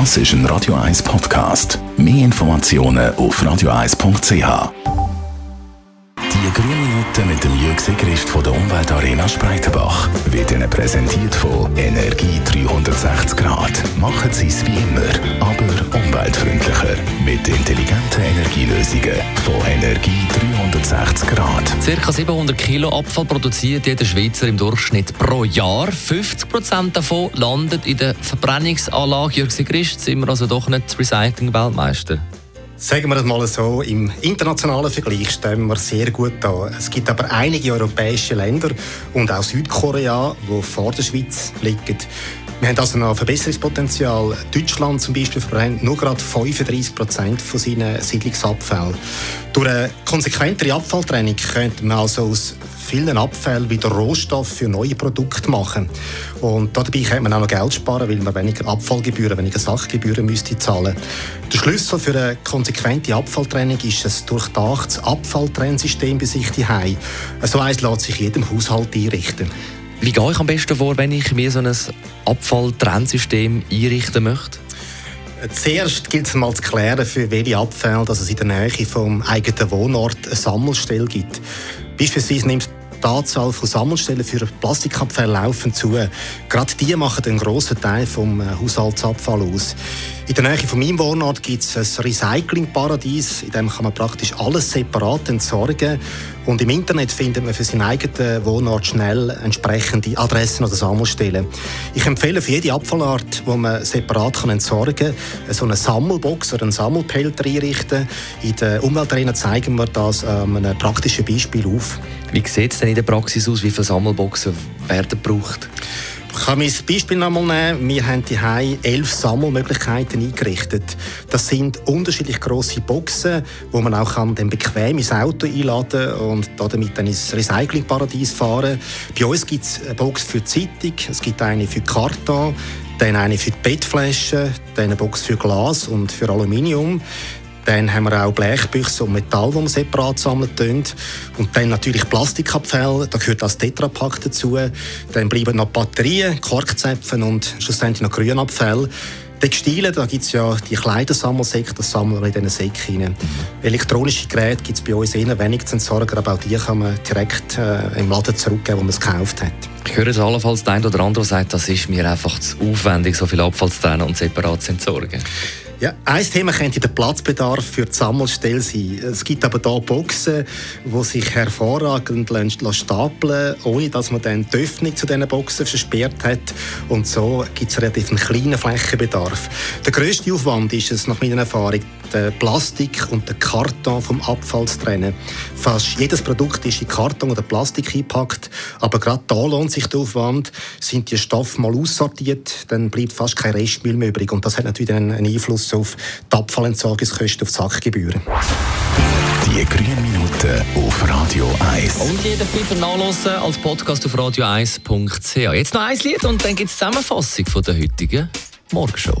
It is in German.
Das ist ein Radio 1 Podcast. Mehr Informationen auf radio1.ch. Die grünen Minuten mit dem Jürg Sigrist von der Umweltarena Spreitenbach wird Ihnen präsentiert von Energie 360 Grad. Machen Sie es wie immer. Mit intelligenten Energielösungen von Energie 360 Grad. Circa 700 Kilo Abfall produziert jeder Schweizer im Durchschnitt pro Jahr. 50 Prozent davon landet in der Verbrennungsanlage. Jürg Sigrist, sind wir also doch nicht Recycling-Weltmeister? Sagen wir es mal so, im internationalen Vergleich stehen wir sehr gut da. Es gibt aber einige europäische Länder und auch Südkorea, die vor der Schweiz liegen. Wir haben also noch Verbesserungspotenzial. Deutschland zum Beispiel verbrennt nur gerade 35 Prozent von seinen Siedlungsabfällen. Durch eine konsequentere Abfalltrennung könnte man also aus vielen Abfällen wieder Rohstoff für neue Produkte machen. Und dabei könnte man auch noch Geld sparen, weil man weniger Abfallgebühren, weniger Sachgebühren müsste zahlen. Der Schlüssel für eine konsequente Abfalltrennung ist ein durchdachtes Abfalltrennsystem bei sich daheim. So eins lässt sich jedem Haushalt einrichten. Wie gehe ich am besten vor, wenn ich mir so ein Abfalltrennsystem einrichten möchte? Zuerst gilt es mal zu klären, für welche Abfälle dass es in der Nähe vom eigenen Wohnort eine Sammelstelle gibt. Beispielsweise nimmt die Anzahl von Sammelstellen für Plastikabfälle laufend zu. Gerade die machen einen grossen Teil vom äh, Haushaltsabfall aus. In der Nähe von meinem Wohnort gibt es ein Recyclingparadies, in dem kann man praktisch alles separat entsorgen. Und im Internet findet man für seinen eigenen Wohnort schnell entsprechende Adressen oder Sammelstellen. Ich empfehle für jede Abfallart, die man separat entsorgen kann, so eine Sammelbox oder einen Sammelpelter einrichten. In der Umweltarena zeigen wir das an einem praktischen Beispiel auf. Wie sieht es denn in der Praxis aus? Wie viele Sammelboxen werden gebraucht? Kann mein Beispiel noch mal nehmen. Wir haben hier elf Sammelmöglichkeiten eingerichtet. Das sind unterschiedlich große Boxen, wo man auch kann dann bequem ins Auto einladen und damit dann ins Recyclingparadies fahren. Bei uns gibt es eine Box für die Zeitung, es gibt eine für Karton, dann eine für die Bettflaschen, dann eine Box für Glas und für Aluminium. Dann haben wir auch Blechbüchse und Metall, die wir separat sammeln. Und dann natürlich Plastikabfälle, da gehört das Tetrapack dazu. Dann bleiben noch Batterien, Korkzäpfen und schlussendlich noch Grünabfälle. Textilien, da gibt es ja die Kleidersammelsäcke, das sammeln wir in diesen Säcken rein. Elektronische Geräte gibt es bei uns eher wenig zu entsorgen, aber auch die kann man direkt äh, im Laden zurückgeben, wo man es gekauft hat. Ich höre es allenfalls der eine oder andere sagt, das ist mir einfach zu aufwendig, so viel Abfall zu trennen und separat zu entsorgen. Ja, ein Thema könnte der Platzbedarf für die Sammelstelle sein. Es gibt aber hier Boxen, die sich hervorragend stapeln ohne dass man dann die Öffnung zu diesen Boxen versperrt hat. Und so gibt es relativ einen kleinen Flächenbedarf. Der grösste Aufwand ist es, nach meiner Erfahrung, den Plastik und den Karton vom Abfall zu trennen. Fast jedes Produkt ist in Karton oder Plastik eingepackt, aber gerade da lohnt sich der Aufwand. Sind die Stoffe mal aussortiert, dann bleibt fast kein Restmüll mehr übrig. Und das hat natürlich einen Einfluss auf die Abfallentsorgungskosten, auf die Sachgebühren. Die grünen Minuten auf Radio 1. Und jeder Film nachlesen als Podcast auf radio1.ch. Jetzt noch ein Lied und dann gibt es Zusammenfassung von der heutigen Morgenshow.